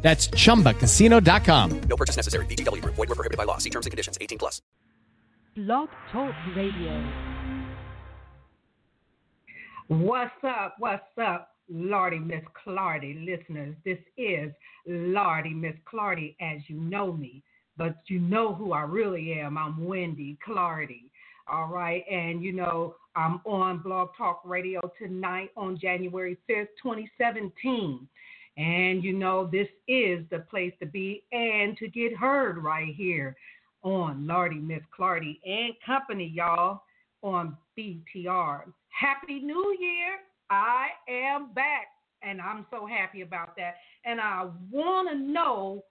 That's chumbacasino.com. No purchase necessary. VGW Group. Void were prohibited by law. See terms and conditions. 18 plus. Blog Talk Radio. What's up? What's up, Lardy Miss Clardy listeners? This is Lardy Miss Clardy, as you know me, but you know who I really am. I'm Wendy Clardy. All right, and you know I'm on Blog Talk Radio tonight on January 5th, 2017. And you know, this is the place to be and to get heard right here on Lardy Miss Clardy and Company, y'all, on BTR. Happy New Year! I am back, and I'm so happy about that. And I want to know,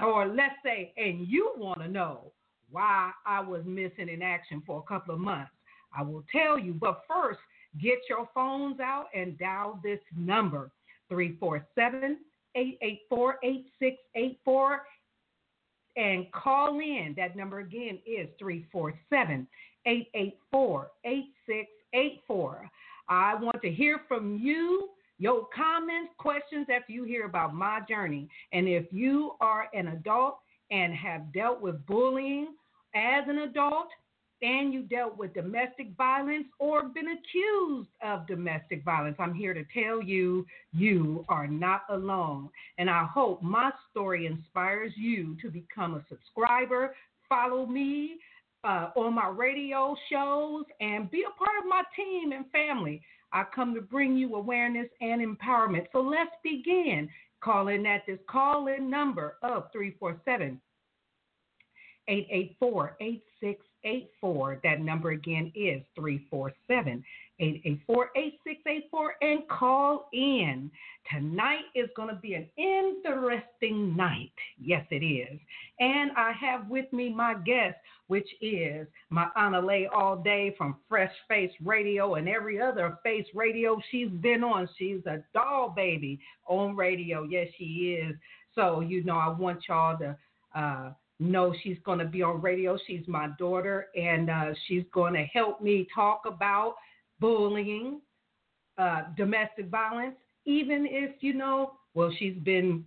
or let's say, and you want to know why I was missing in action for a couple of months. I will tell you, but first, get your phones out and dial this number 347 884 8684 and call in. That number again is 347 884 8684. I want to hear from you, your comments, questions after you hear about my journey. And if you are an adult and have dealt with bullying as an adult, and you dealt with domestic violence or been accused of domestic violence, I'm here to tell you you are not alone. And I hope my story inspires you to become a subscriber, follow me uh, on my radio shows, and be a part of my team and family. I come to bring you awareness and empowerment. So let's begin. Call in at this call in number of 347 884 8684. That number again is 347 884 8684 and call in. Tonight is going to be an interesting night. Yes, it is. And I have with me my guest, which is my Lay all day from Fresh Face Radio and every other face radio she's been on. She's a doll baby on radio. Yes, she is. So, you know, I want y'all to. Uh, know she's going to be on radio. She's my daughter, and uh, she's going to help me talk about bullying, uh, domestic violence, even if, you know, well, she's been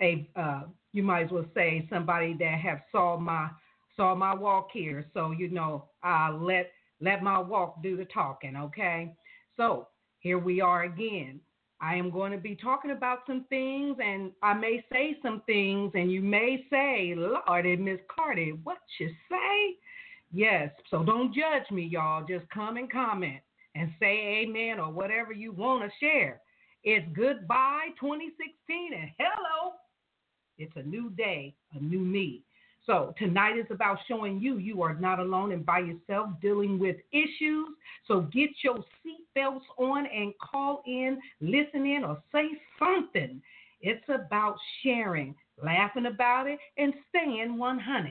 a, uh, you might as well say somebody that have saw my saw my walk here. So, you know, I'll let let my walk do the talking, okay? So here we are again. I am going to be talking about some things, and I may say some things, and you may say, Lordy, Miss Clardy, what you say? Yes, so don't judge me, y'all. Just come and comment and say amen or whatever you want to share. It's goodbye 2016, and hello, it's a new day, a new me. So tonight is about showing you you are not alone and by yourself dealing with issues. So get your seatbelts on and call in, listen in, or say something. It's about sharing, laughing about it, and staying 100.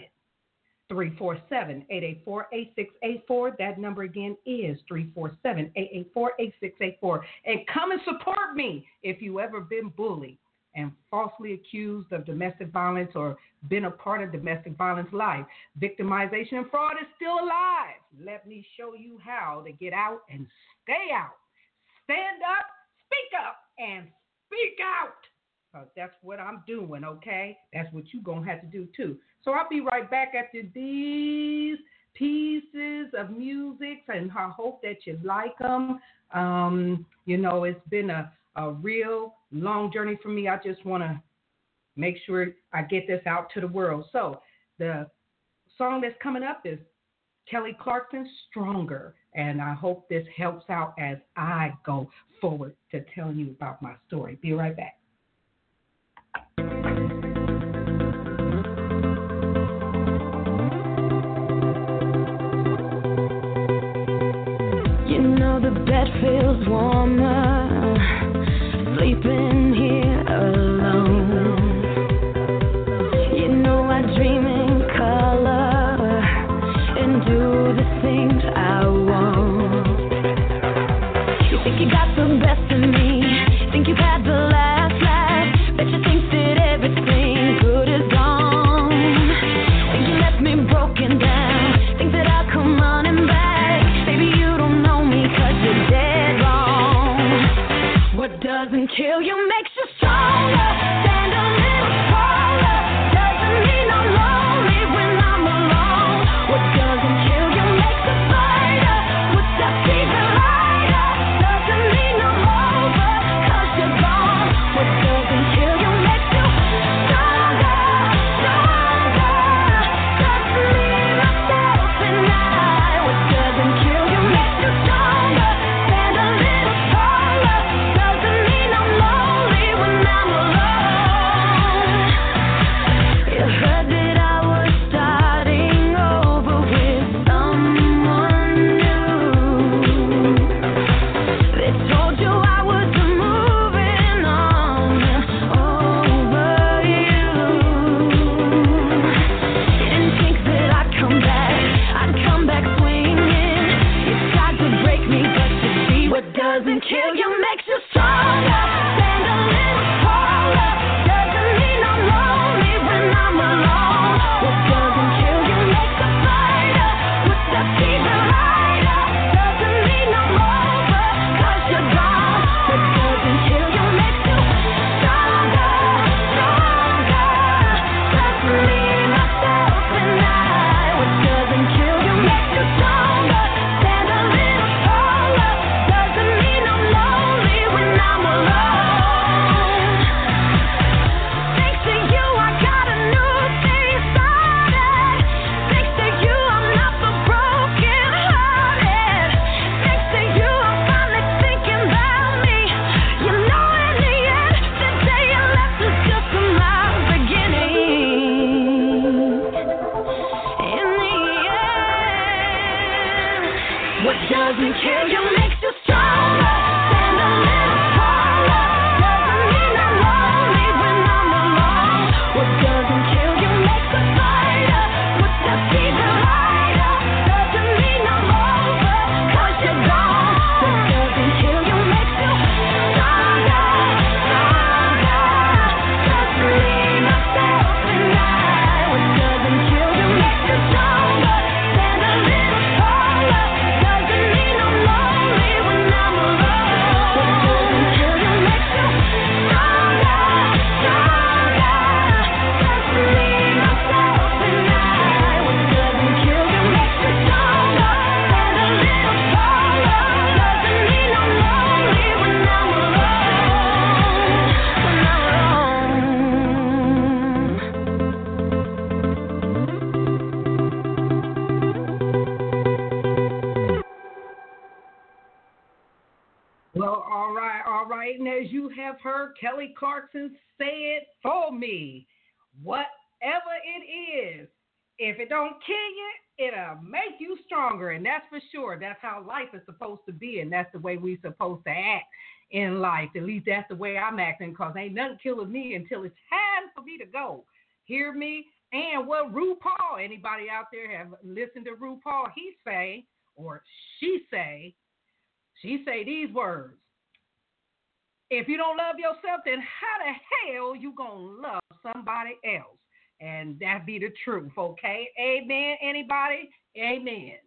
347 884 8684. That number again is 347 884 8684. And come and support me if you ever been bullied and falsely accused of domestic violence or been a part of domestic violence life. Victimization and fraud is still alive. Let me show you how to get out and stay out. Stand up, speak up, and speak out. Because that's what I'm doing, okay? That's what you're going to have to do too. So I'll be right back after these pieces of music, and I hope that you like them. Um, you know, it's been a a real long journey for me. I just want to make sure I get this out to the world. So the song that's coming up is Kelly Clarkson Stronger. And I hope this helps out as I go forward to telling you about my story. Be right back. You know the bed feels warmer whatever it is, if it don't kill you, it'll make you stronger. And that's for sure. That's how life is supposed to be. And that's the way we're supposed to act in life. At least that's the way I'm acting because ain't nothing killing me until it's time for me to go. Hear me? And what RuPaul, anybody out there have listened to RuPaul, he say, or she say, she say these words. If you don't love yourself, then how the hell you gonna love somebody else? And that be the truth, okay? Amen. Anybody? Amen.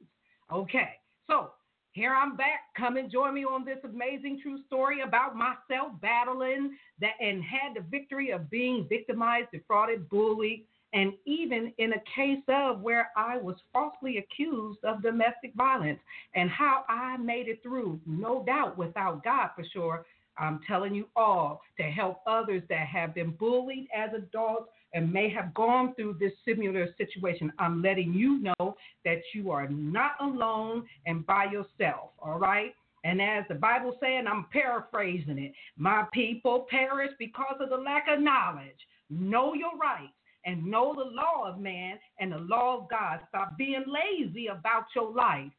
Okay. So here I'm back. Come and join me on this amazing true story about myself battling that and had the victory of being victimized, defrauded, bullied, and even in a case of where I was falsely accused of domestic violence and how I made it through, no doubt without God for sure. I'm telling you all to help others that have been bullied as adults and may have gone through this similar situation. I'm letting you know that you are not alone and by yourself, all right? And as the Bible saying, I'm paraphrasing it. My people perish because of the lack of knowledge. Know your rights and know the law of man and the law of God. Stop being lazy about your life.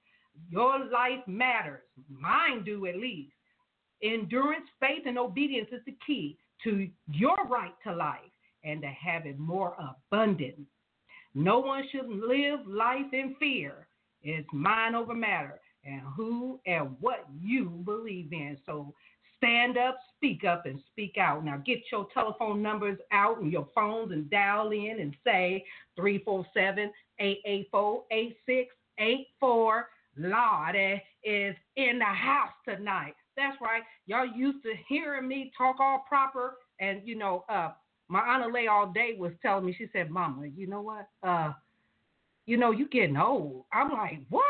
Your life matters. Mine do at least. Endurance, faith, and obedience is the key to your right to life and to have it more abundant. No one should live life in fear. It's mind over matter and who and what you believe in. So stand up, speak up, and speak out. Now get your telephone numbers out and your phones and dial in and say 347 884 8684. Lord is in the house tonight. That's right. Y'all used to hearing me talk all proper, and you know, uh, my Aunt Lay all day was telling me. She said, "Mama, you know what? Uh, you know, you getting old." I'm like, "What?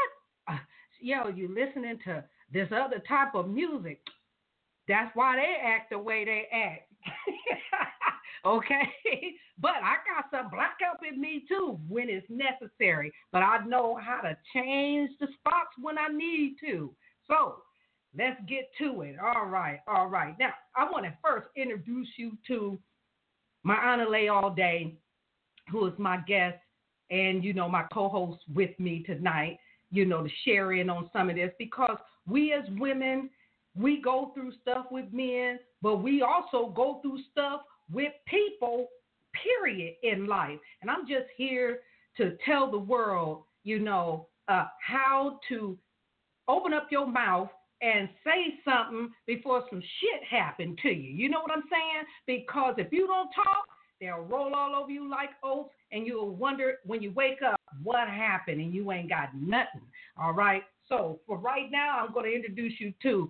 Uh, yo, you listening to this other type of music? That's why they act the way they act." okay, but I got some black up in me too when it's necessary. But I know how to change the spots when I need to. So let's get to it. All right, all right. Now, I want to first introduce you to my Lay All Day, who is my guest and, you know, my co host with me tonight, you know, to share in on some of this because we as women, we go through stuff with men, but we also go through stuff with people, period, in life. And I'm just here to tell the world, you know, uh, how to open up your mouth and say something before some shit happened to you. You know what I'm saying? Because if you don't talk, they'll roll all over you like oats, and you'll wonder when you wake up what happened, and you ain't got nothing. All right. So for right now, I'm going to introduce you to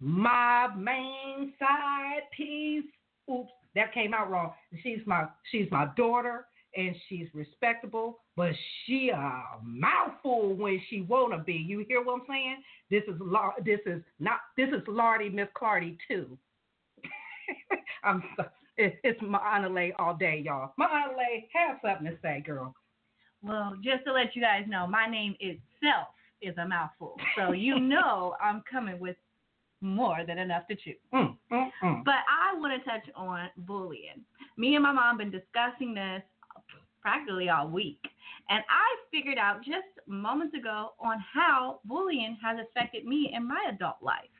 my main side piece. Oops, that came out wrong. She's my she's my daughter and she's respectable, but she a mouthful when she wanna be. You hear what I'm saying? This is Lar- this is not this is Lardy Miss Clardy too. I'm so, it, it's my Lay all day, y'all. My Lay, have something to say, girl. Well, just to let you guys know, my name itself is a mouthful. So you know I'm coming with more than enough to chew. Mm, mm, mm. But I want to touch on bullying. Me and my mom been discussing this practically all week. And I figured out just moments ago on how bullying has affected me in my adult life.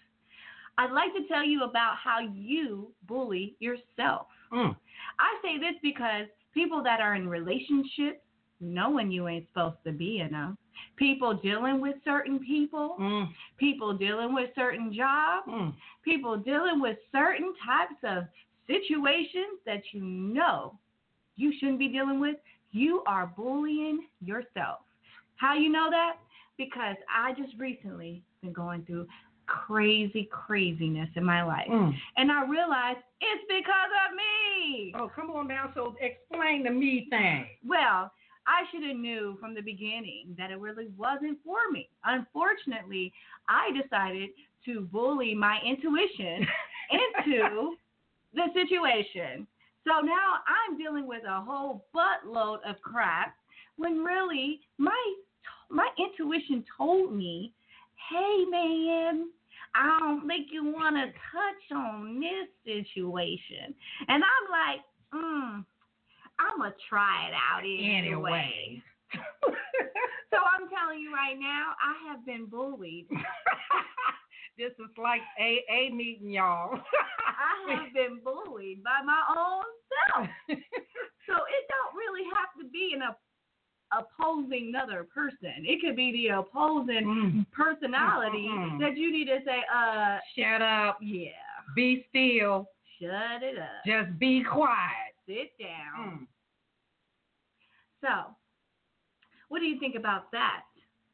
I'd like to tell you about how you bully yourself. Mm. I say this because people that are in relationships know when you ain't supposed to be in them. People dealing with certain people, Mm. people dealing with certain jobs, Mm. people dealing with certain types of situations that you know you shouldn't be dealing with, you are bullying yourself. How you know that? Because I just recently been going through crazy craziness in my life. Mm. And I realized it's because of me. Oh, come on now. So explain the me thing. Well, I should have knew from the beginning that it really wasn't for me. Unfortunately, I decided to bully my intuition into the situation. So now I'm dealing with a whole buttload of crap when really my my intuition told me, "Hey man, I don't think you want to touch on this situation." And I'm like, "Mm, I'm gonna try it out anyway." Anyway. So I'm telling you right now, I have been bullied. this is like AA meeting, y'all. I have been bullied by my own self. So it don't really have to be an op- opposing another person. It could be the opposing Mm. personality Mm-mm. that you need to say, uh, Shut up. yeah, Be still. shut it up, Just be quiet. sit down. Mm. So, what do you think about that?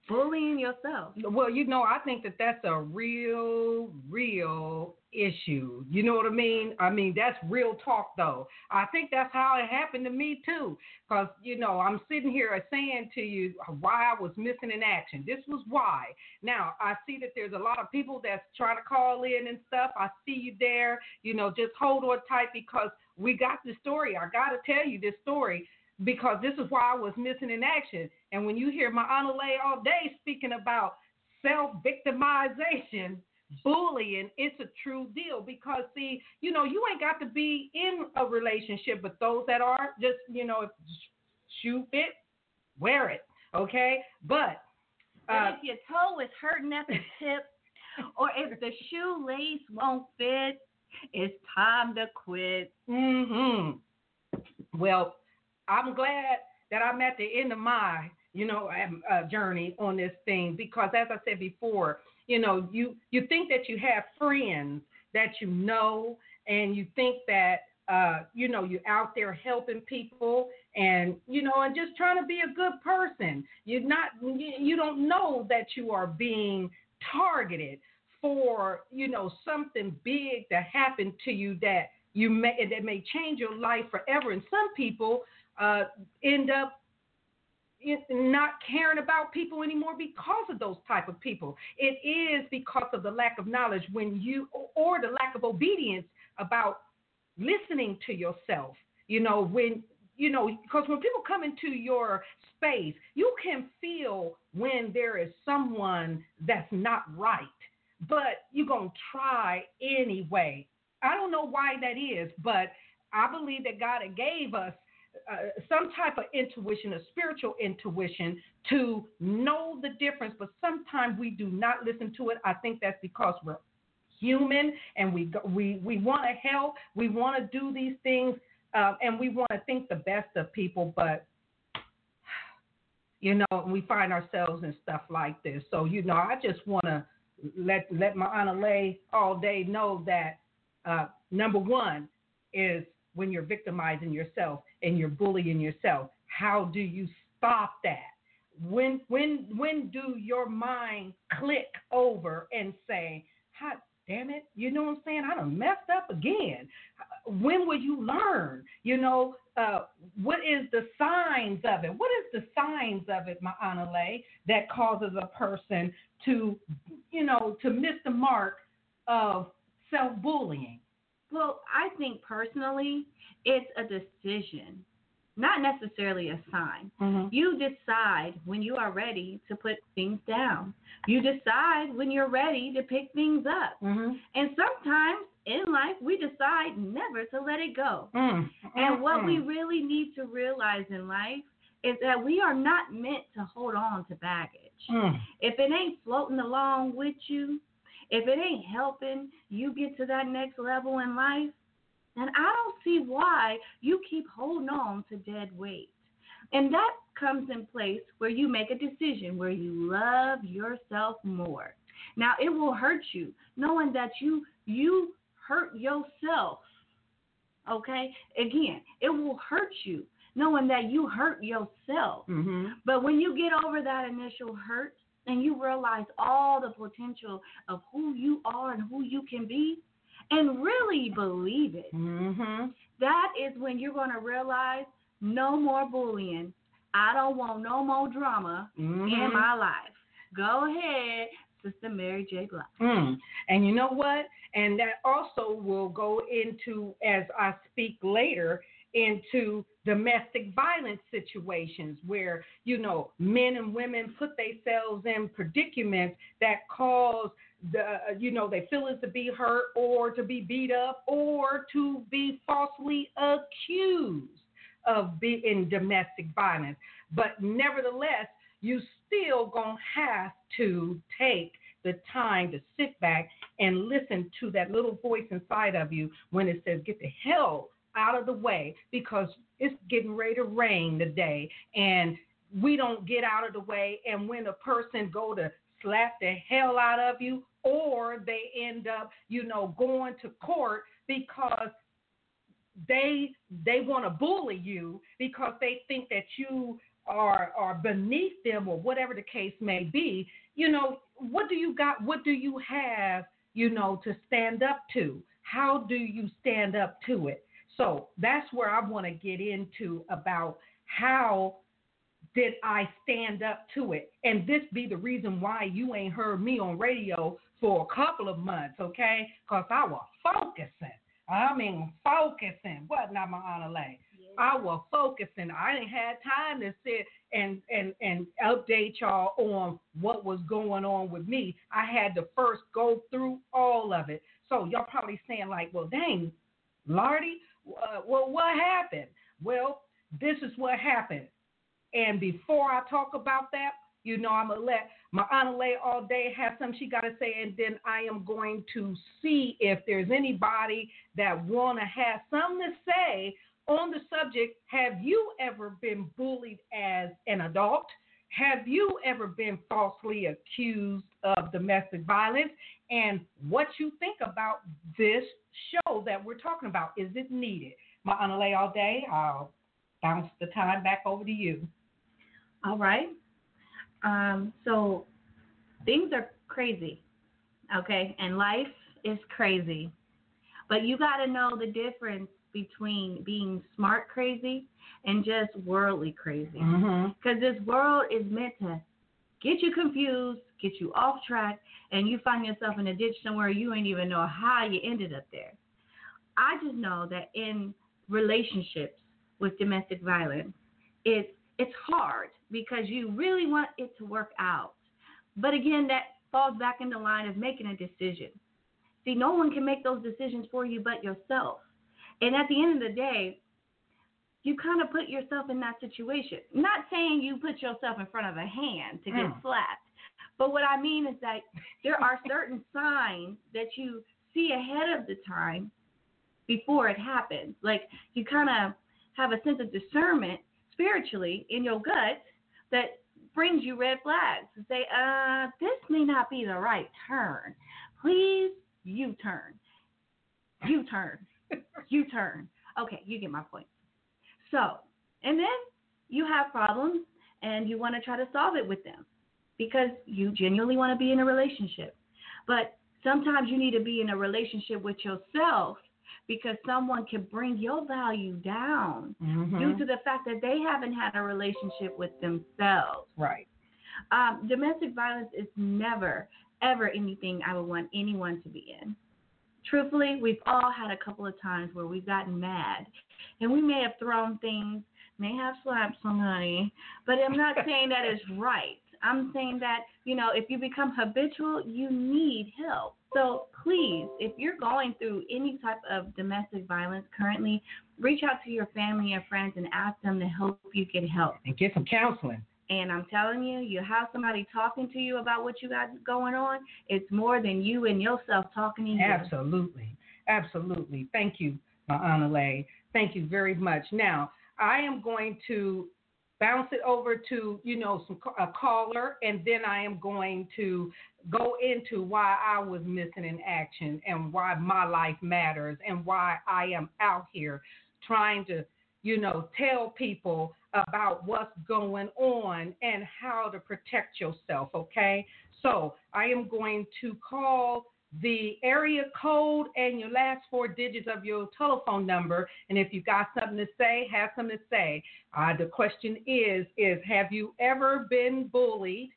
Bullying yourself. Well, you know, I think that that's a real, real issue. You know what I mean? I mean, that's real talk, though. I think that's how it happened to me, too. Because, you know, I'm sitting here saying to you why I was missing in action. This was why. Now, I see that there's a lot of people that's trying to call in and stuff. I see you there. You know, just hold on tight because we got the story. I got to tell you this story because this is why I was missing in action. And when you hear my Lay all day speaking about self victimization, bullying, it's a true deal because, see, you know, you ain't got to be in a relationship, but those that are, just, you know, if shoe fit, wear it, okay? But, uh, if your toe is hurting at the tip, or if the shoelace won't fit, it's time to quit. hmm Well, I'm glad that I'm at the end of my, you know, uh, journey on this thing because, as I said before, you know, you you think that you have friends that you know, and you think that. Uh, you know, you're out there helping people, and you know, and just trying to be a good person. You're not, you you don't know that you are being targeted for, you know, something big to happen to you that you may that may change your life forever. And some people uh, end up not caring about people anymore because of those type of people. It is because of the lack of knowledge when you or the lack of obedience about listening to yourself. You know when you know because when people come into your space, you can feel when there is someone that's not right, but you're gonna try anyway. I don't know why that is, but I believe that God gave us uh, some type of intuition, a spiritual intuition, to know the difference. But sometimes we do not listen to it. I think that's because we're human and we we we want to help. We want to do these things, uh, and we want to think the best of people, but. You know, we find ourselves in stuff like this. So, you know, I just want to let let my Lay all day know that uh, number one is when you're victimizing yourself and you're bullying yourself. How do you stop that? When when when do your mind click over and say, "Hot damn it," you know what I'm saying? I done messed up again. When will you learn? You know, uh, what is the signs of it? What is the signs of it, my Lay, that causes a person to, you know, to miss the mark of self-bullying? Well, I think personally, it's a decision, not necessarily a sign. You decide when you are ready to put things down. You decide when you're ready to pick things up. Mm-hmm. And sometimes in life, we decide never to let it go. Mm. And what we Mm. really need to realize in life is that we are not meant to hold on to baggage. Mm. If it ain't floating along with you, if it ain't helping you get to that next level in life, then I don't see why you keep holding on to dead weight. And that comes in place where you make a decision where you love yourself more. Now it will hurt you knowing that you you hurt yourself. Okay? Again, it will hurt you knowing that you hurt yourself. Mhm. But when you get over that initial hurt and you realize all the potential of who you are and who you can be, and really believe it, Mhm. that is when you're going to realize no more bullying. I don't want no more drama Mhm. in my life. Go ahead, Sister Mary J. Blige. Mm. And you know what? And that also will go into, as I speak later, into domestic violence situations where, you know, men and women put themselves in predicaments that cause the, uh, you know, they feel as to be hurt or to be beat up or to be falsely accused of being domestic violence. But nevertheless, you still gonna have to take the time to sit back and listen to that little voice inside of you when it says, "Get the hell out of the way," because it's getting ready to rain today, and we don't get out of the way. And when a person go to slap the hell out of you, or they end up, you know, going to court because they they want to bully you because they think that you are are beneath them or whatever the case may be you know what do you got what do you have you know to stand up to how do you stand up to it so that's where i want to get into about how did i stand up to it and this be the reason why you ain't heard me on radio for a couple of months okay because i was focusing I mean, focusing. What not my honor lay? I was focusing. I didn't have time to sit and and and update y'all on what was going on with me. I had to first go through all of it. So y'all probably saying like, well, dang, Lardy, uh, well, what happened? Well, this is what happened. And before I talk about that, you know, I'm gonna let my Lay all day have something she gotta say, and then I am going to see if there's anybody that wanna have something to say on the subject. Have you ever been bullied as an adult? Have you ever been falsely accused of domestic violence? And what you think about this show that we're talking about? Is it needed? My Honor all day. I'll bounce the time back over to you. All right. Um, so things are crazy, okay, and life is crazy, but you got to know the difference between being smart crazy and just worldly crazy, Mm-hmm. because this world is meant to get you confused, get you off track, and you find yourself in a ditch somewhere you ain't even know how you ended up there. I just know that in relationships with domestic violence, it's it's hard because you really want it to work out. But again, that falls back in the line of making a decision. See, no one can make those decisions for you but yourself. And at the end of the day, you kind of put yourself in that situation. Not saying you put yourself in front of a hand to get Mm. slapped, but what I mean is that there are certain signs that you see ahead of the time before it happens. Like you kind of have a sense of discernment spiritually in your gut that brings you red flags to say, uh, this may not be the right turn. Please, U turn. U turn. U turn. Okay, you get my point. So, and then you have problems and you want to try to solve it with them because you genuinely want to be in a relationship. But sometimes you need to be in a relationship with yourself because someone can bring your value down Mm-hmm. due to the fact that they haven't had a relationship with themselves. right. Um, domestic violence is never, ever anything I would want anyone to be in. Truthfully, we've all had a couple of times where we've gotten mad and we may have thrown things, may have slapped somebody, but I'm not saying that is right. I'm saying that, you know, if you become habitual, you need help. So please, if you're going through any type of domestic violence currently, reach out to your family and friends and ask them to help you get help. And get some counseling. And I'm telling you, you have somebody talking to you about what you got going on. It's more than you and yourself talking to you. Absolutely. Absolutely. Thank you, Anale. Thank you very much. Now, I am going to bounce it over to, you know, some a caller, and then I am going to go into why I was missing in action and why my life matters and why I am out here trying to, you know, tell people about what's going on and how to protect yourself, okay? So I am going to call the area code and your last four digits of your telephone number. And if you've got something to say, have something to say. Uh, the question is, is have you ever been bullied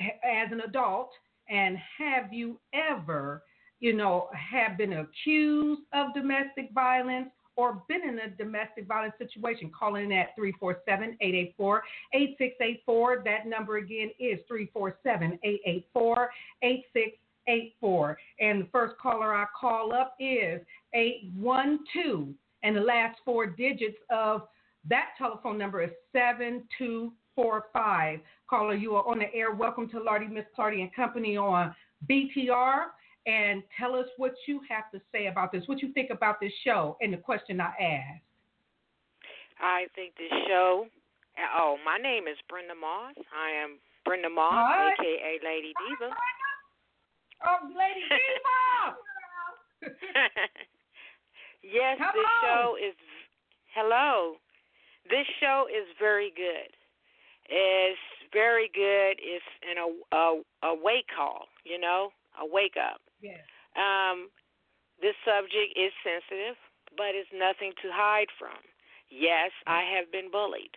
as an adult? And have you ever, you know, have been accused of domestic violence or been in a domestic violence situation? Calling in at 347 884 8684. That number again is 347 884 8684. And the first caller I call up is 812. And the last four digits of that telephone number is 7245. Caller, you are on the air. Welcome to Lardy, Miss Clardy and Company on BTR. And tell us what you have to say about this, what you think about this show, and the question I asked. I think this show. Uh, oh, my name is Brenda Moss. I am Brenda Moss, Hi. aka Lady Diva. Oh, Lady Diva! yes, Come this on. show is. Hello. This show is very good. It's very good. It's an a, a a wake call. You know, a wake up. yes. Um, this subject is sensitive, but it's nothing to hide from. Yes, I have been bullied.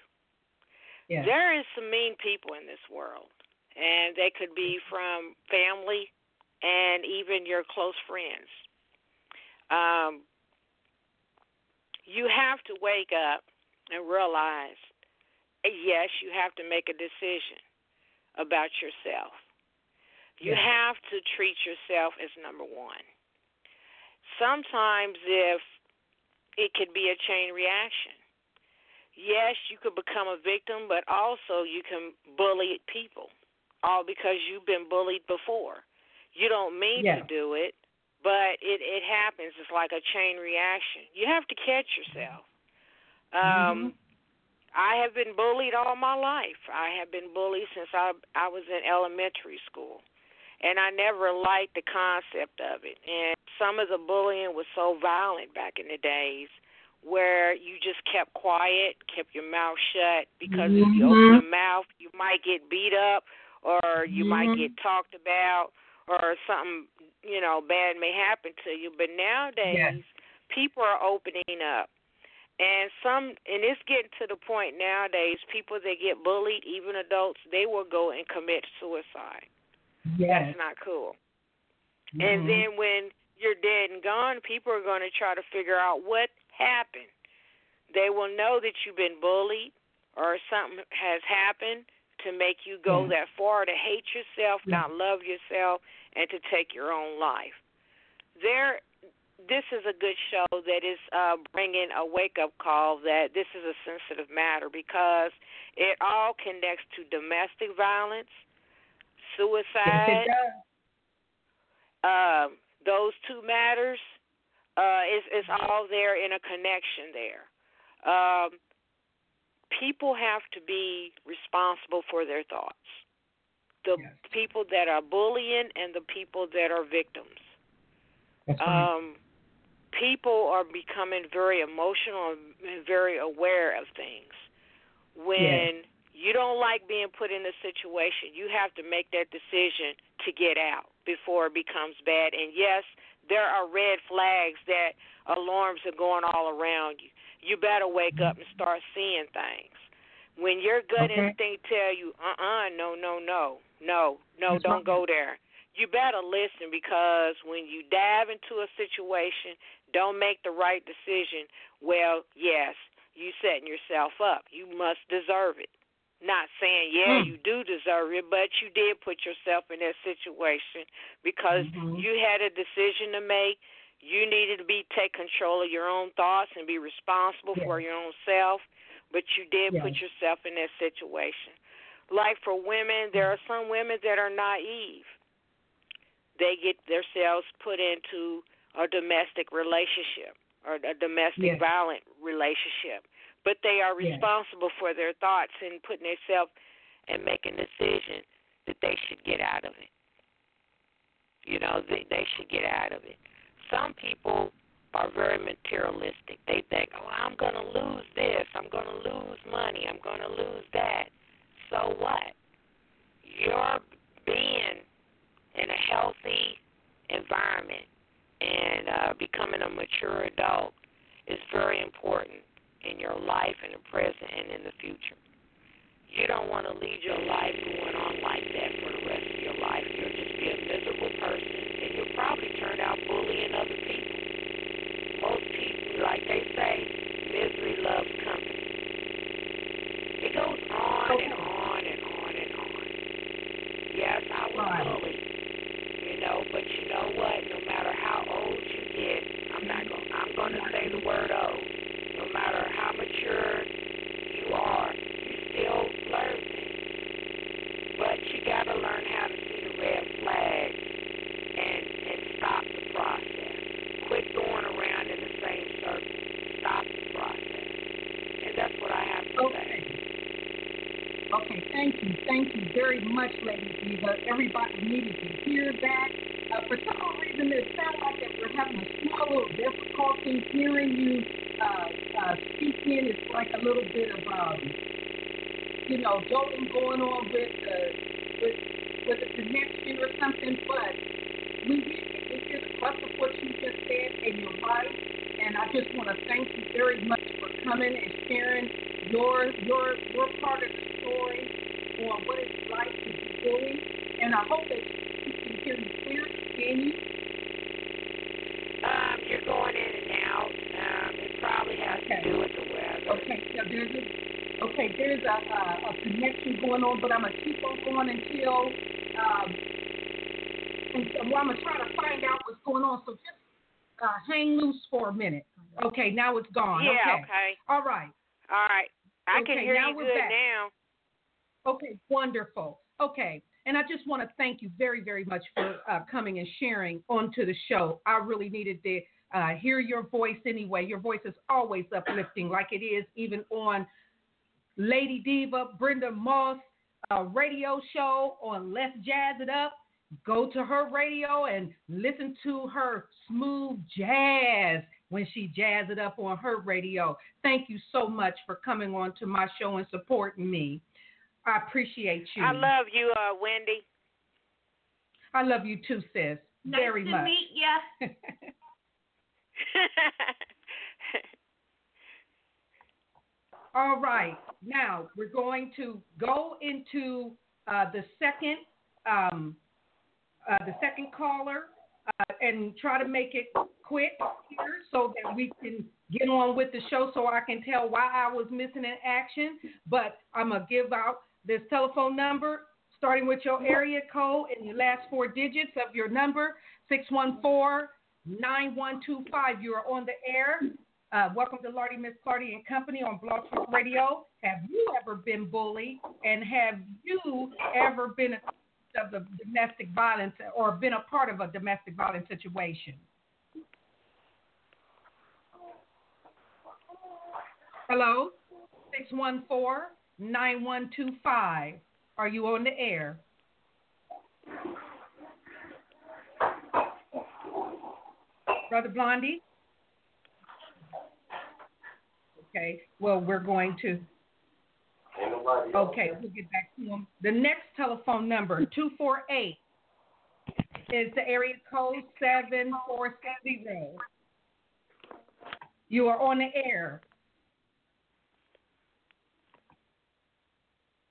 Yes. There is some mean people in this world, and they could be from family and even your close friends. Um, you have to wake up and realize, yes, you have to make a decision about yourself. You Yes. have to treat yourself as number one. Sometimes, if it could be a chain reaction. Yes, you could become a victim, but also you can bully people, all because you've been bullied before. You don't mean Yeah. to do it, but it it happens. It's like a chain reaction. You have to catch yourself. Um, mm-hmm. I have been bullied all my life. I have been bullied since I I was in elementary school, and I never liked the concept of it. And some of the bullying was so violent back in the days, where you just kept quiet, kept your mouth shut, because if you open mm-hmm. your mouth, you might get beat up, or you might mm-hmm. get talked about, or something you know bad may happen to you. But nowadays, people are opening up. And some, and it's getting to the point nowadays. People that get bullied, even adults, they will go and commit suicide. Yes. That's not cool. Mhm. And then when you're dead and gone, people are going to try to figure out what happened. They will know that you've been bullied or something has happened to make you go Yeah. that far to hate yourself, Yeah. not love yourself, and to take your own life. There, this is a good show that is uh, bringing a wake up call that this is a sensitive matter because it all connects to domestic violence, suicide it does. um, those two matters uh, is is all there in a connection there. Um, people have to be responsible for their thoughts. The Yes. people that are bullying and the people that are victims. That's right. Um, people are becoming very emotional and very aware of things. When you don't like being put in a situation, you have to make that decision to get out before it becomes bad. And yes, there are red flags that alarms are going all around you. You better wake up and start seeing things. When your gut Okay. instinct tell you, uh-uh, no, no, no, no, no, That's don't go there. You better listen because when you dive into a situation, don't make the right decision. Well, yes, you setting yourself up. You must deserve it. Not saying, yeah, Mm. you do deserve it, but you did put yourself in that situation because Mhm. you had a decision to make. You needed to be take control of your own thoughts and be responsible Yes. for your own self, but you did Yes. put yourself in that situation. Like for women, there are some women that are naive. They get themselves put into a domestic relationship or a domestic Yes. violent relationship, but they are responsible for their thoughts and putting themselves and making a decision that they should get out of it. You know, they they should get out of it. Some people are very materialistic. They think, "Oh, I'm going to lose this. I'm going to lose money. I'm going to lose that." So what? You're being in a healthy environment and uh, becoming a mature adult is very important in your life, in the present, and in the future. You don't want to lead your life going on like that for the rest of your life. You'll just be a miserable person, and you'll probably turn out people. Most people, like they say, misery loves company. It goes on and on and on and on. Yes, I was bullied, you know, but you know what? No matter how old you get, I'm not mm-hmm. going. I'm going to say the word old. No matter how mature you are, you still learn things. But you got to learn how to see the red flags and and stop the process. Quit going around in the same circle. Stop the process. And that's what I have to say. Okay. Okay, thank you. Thank you very much, Lady Diva. Everybody needed to hear that. Uh, for some reason, it sounds like that we're having a small little difficulty hearing you uh, uh, speaking. It's like a little bit of, um, you know, jolting going on with the with, with the connection or something. But we did get to hear the crux of what you just said, and you're right. And I just want to thank you very much for coming and sharing your your your part of the story on what it's like to be bullied. And I hope that you can hear me clearly. Can you? Um, you're going in and out. Um, it probably has Okay. to do with the weather. Okay, so there's a okay, there's a, a, a connection going on, but I'm gonna keep on going until um, and so, well, I'm gonna try to find out what's going on. So just uh, hang loose for a minute. Okay, now it's gone. Yeah, okay. okay. All right. All right. I can Okay, hear now you good back. now. Okay, wonderful. Okay, and I just want to thank you very, very much for uh, coming and sharing onto the show. I really needed to uh, hear your voice anyway. Your voice is always uplifting, like it is even on Lady Diva, Brenda Moss uh, radio show on Let's Jazz It Up. Go to her radio and listen to her smooth jazz when she jazz it up on her radio. Thank you so much for coming on to my show and supporting me. I appreciate you. I love you, uh, Wendy. I love you too, sis. Nice very to much. meet ya. All right. Now we're going to go into uh, the second um, uh, the second caller uh, and try to make it quick here so that we can get on with the show so I can tell why I was missing in action. But I'm gonna give out this telephone number starting with your area code and your last four digits of your number 614 9125. You are on the air. Uh, welcome to Lardy Miss Clardy and Company on Blog Talk Radio. Have you ever been bullied? And have you ever been a of the domestic violence or been a part of a domestic violence situation? Hello? 614 9125. Are you on the air? Brother Blondie? Okay, well, we're going to. Okay, we'll get back to him. The next telephone number, 248, is the area code 7470. You are on the air.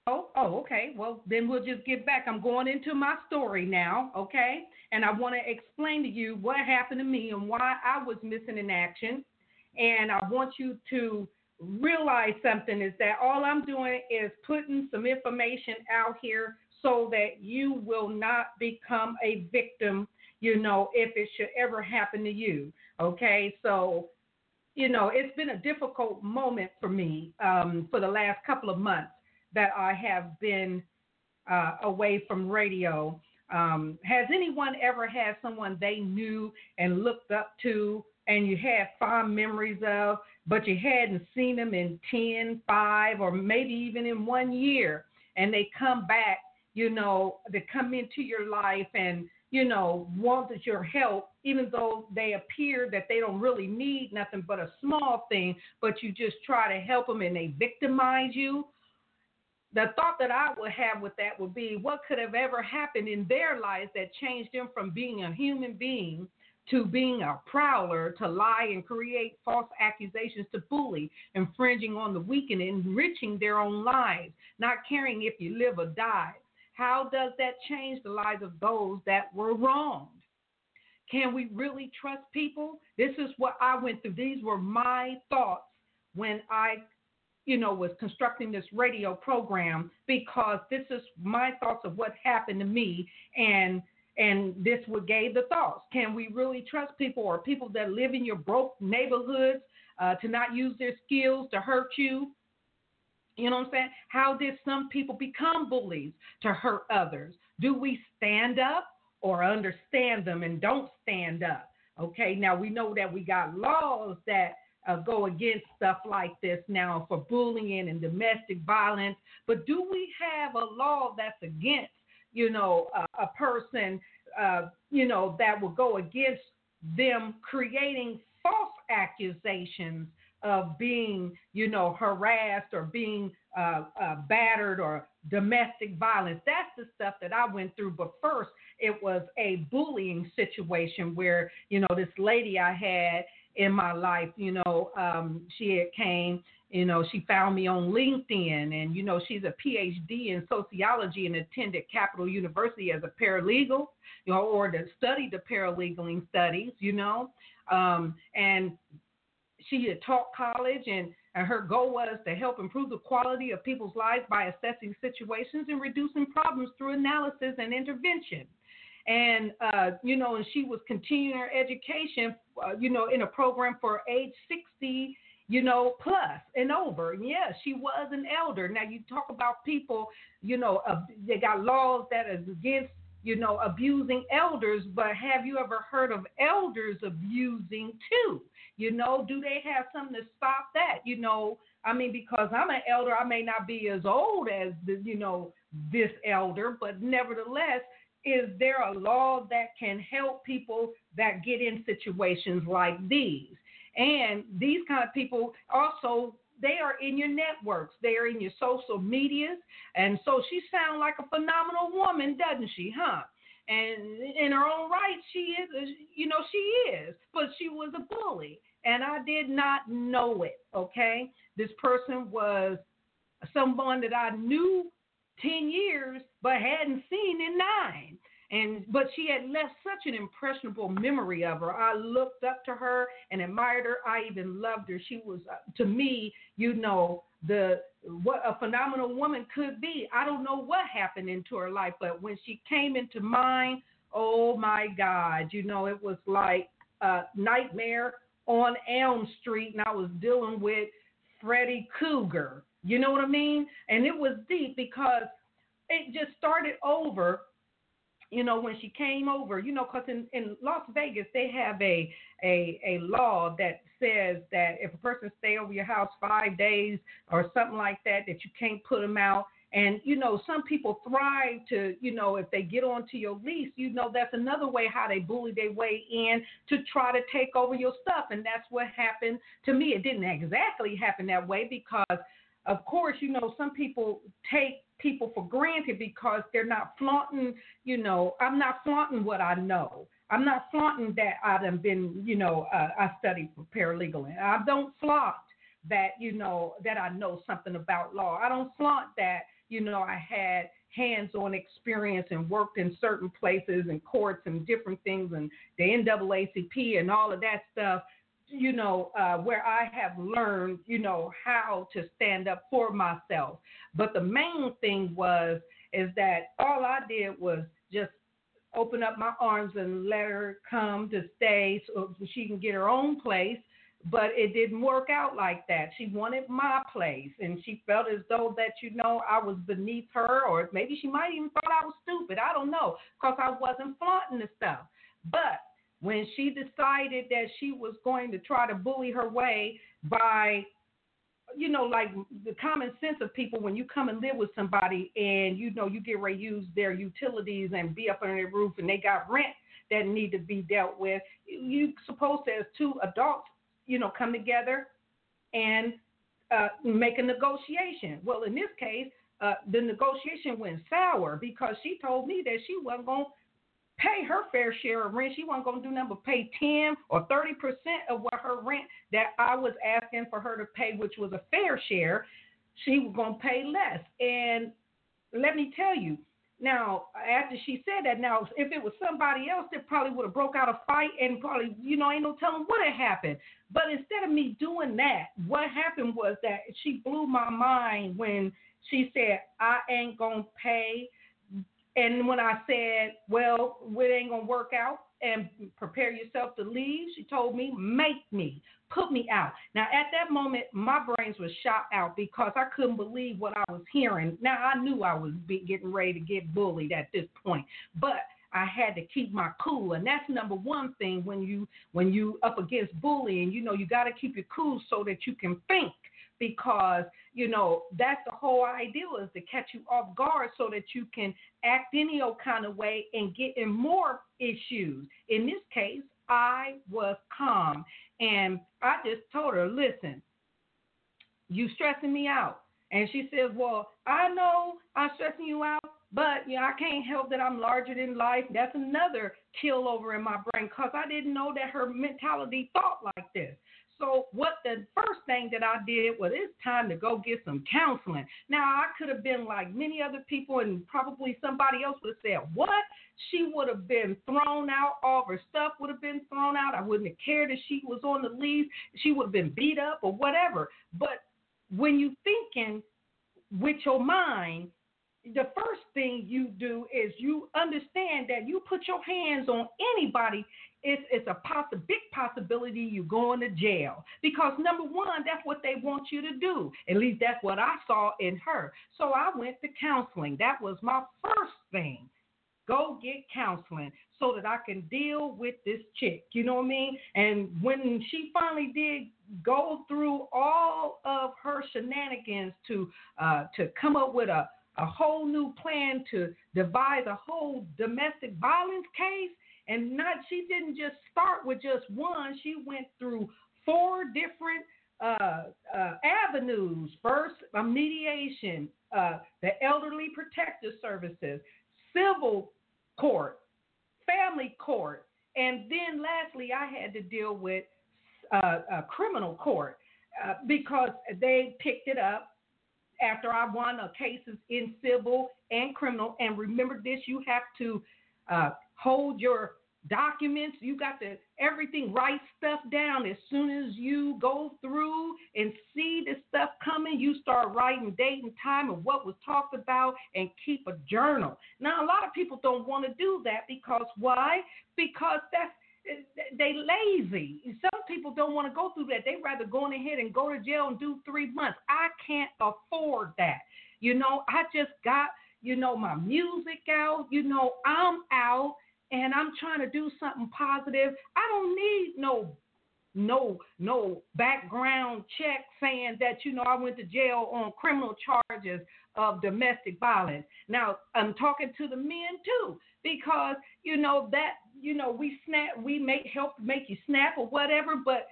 Oh, oh, okay. Well, then we'll just get back. I'm going into my story now, okay? And I want to explain to you what happened to me and why I was missing in action. And I want you to realize something is that all I'm doing is putting some information out here so that you will not become a victim you know, if it should ever happen to you. Okay, so you know, it's been a difficult moment for me um, for the last couple of months that I have been uh, away from radio. Um, has anyone ever had someone they knew and looked up to and you had fond memories of, but you hadn't seen them in 10, 5, or maybe even in one year, and they come back, you know, they come into your life and you know, wanted your help, even though they appear that they don't really need nothing but a small thing, but you just try to help them and they victimize you. The thought that I would have with that would be what could have ever happened in their lives that changed them from being a human being to being a prowler, to lie and create false accusations, to bully, infringing on the weak and enriching their own lives, not caring if you live or die. How does that change the lives of those that were wronged? Can we really trust people? This is what I went through. These were my thoughts when I, you know, was constructing this radio program because this is my thoughts of what happened to me and and this would gave the thoughts. Can we really trust people or people that live in your broke neighborhoods uh, to not use their skills to hurt you? You know what I'm saying? How did some people become bullies to hurt others? Do we stand up or understand them and don't stand up? Okay, now we know that we got laws that uh, go against stuff like this now for bullying and domestic violence, but do we have a law that's against, you know, a, a person, uh, you know, that will go against them creating false accusations of being, you know, harassed or being uh, uh, battered or domestic violence. That's the stuff that I went through. But first, it was a bullying situation where, you know, this lady I had in my life, you know, um, she had came, you know, she found me on LinkedIn and, you know, she's a PhD in sociology and attended Capital University as a paralegal, you know, or to study the paralegaling studies, you know. Um, and she had taught college and, and her goal was to help improve the quality of people's lives by assessing situations and reducing problems through analysis and intervention and uh, you know, and she was continuing her education, uh, you know, in a program for age 60, you know, plus and over. And yes, she was an elder. Now you talk about people, you know, uh, they got laws that is against, you know, abusing elders, but have you ever heard of elders abusing too? You know, do they have something to stop that? You know, I mean, because I'm an elder, I may not be as old as the, you know, this elder, but nevertheless, is there a law that can help people that get in situations like these? And these kind of people also they are in your networks, they are in your social medias, and so she sounds like a phenomenal woman, doesn't she, huh? And in her own right, she is, you know, she is, but she was a bully, and I did not know it. Okay, this person was someone that I knew 10 years but hadn't seen in nine. And but she had left such an impressionable memory of her. I looked up to her and admired her. I even loved her. She was uh, to me you know the what a phenomenal woman could be. I don't know what happened into her life but when she came into mine oh my god you know it was like a nightmare on elm street and i was dealing with Freddy Krueger you know what i mean and it was deep because it just started over you know, when she came over, you know, because in, in Las Vegas, they have a, a, a law that says that if a person stay over your house five days or something like that, that you can't put them out. And, you know, some people thrive to, you know, if they get onto your lease, you know, that's another way how they bully their way in to try to take over your stuff. And that's what happened to me. It didn't exactly happen that way because, of course, you know, some people take people for granted because they're not flaunting, you know, I'm not flaunting what I know. I'm not flaunting that I've been, you know, uh, I studied for paralegal and I don't flaunt that, you know, that I know something about law. I don't flaunt that, you know, I had hands-on experience and worked in certain places and courts and different things and the NAACP and all of that stuff you know, uh, where I have learned, you know, how to stand up for myself. But the main thing was is that all I did was just open up my arms and let her come to stay so she can get her own place. But it didn't work out like that. She wanted my place, and she felt as though that you know I was beneath her, or maybe she might even thought I was stupid. I don't know, because I wasn't flaunting the stuff. But when she decided that she was going to try to bully her way by you know, like the common sense of people when you come and live with somebody and you know you get ready to use their utilities and be up under their roof and they got rent that need to be dealt with. You supposed to, as two adults, you know, come together and uh, make a negotiation. Well, in this case, uh, the negotiation went sour because she told me that she wasn't going to pay her fair share of rent. She wasn't going to do nothing but pay 10 or 30% of what her rent that I was asking for her to pay, which was a fair share. She was going to pay less. And let me tell you, now after she said that, now if it was somebody else, that probably would have broke out a fight and probably, you know, ain't no telling what had happened. But instead of me doing that, what happened was that she blew my mind when she said, I ain't to pay and when I said, well, it ain't going to work out and prepare yourself to leave, she told me, make me, put me out. Now, at that moment, my brains were shot out because I couldn't believe what I was hearing. Now, I knew I was getting ready to get bullied at this point, but I had to keep my cool, and that's number one thing when you when you up against bullying. You know, you got to keep your cool so that you can think because you know that's the whole idea is to catch you off guard so that you can act any old kind of way and get in more issues. In this case, I was calm and I just told her, listen, you stressing me out. And she says, well, I know I'm stressing you out, but you know, I can't help that I'm larger than life. That's another kill over in my brain because I didn't know that her mentality thought like this. So what the first thing that I did was it's time to go get some counseling. Now I could have been like many other people and probably somebody else would have said, What? She would have been thrown out, all her stuff would have been thrown out. I wouldn't have cared if she was on the lease, she would have been beat up or whatever. But when you thinking with your mind, the first thing you do is you understand that you put your hands on anybody it's, it's a possi- big possibility you're going to jail. Because number one that's what they want you to do. At least that's what i saw in her. So i went to counseling. That was my first thing. Go get counseling so that i can deal with this chick. You know what i mean? And when she finally did go through all of her shenanigans to uh, to come up with a a whole new plan to devise a whole domestic violence case and not she didn't just start with just one she went through four different uh, uh, avenues first a mediation uh, the elderly protective services civil court family court and then lastly i had to deal with uh, a criminal court uh, because they picked it up after I won uh, cases in civil and criminal. And remember this, you have to uh, hold your documents. You got to everything write stuff down. As soon as you go through and see the stuff coming, you start writing date and time and what was talked about and keep a journal. Now a lot of people don't want to do that because why? Because that's they lazy. Some people don't want to go through that. They rather go ahead and go to jail and do three months. I can't afford that. You know, I just got, you know, my music out. You know, I'm out and I'm trying to do something positive. I don't need no no no background check saying that you know I went to jail on criminal charges of domestic violence. Now I'm talking to the men too because you know that you know we snap we make help make you snap or whatever, but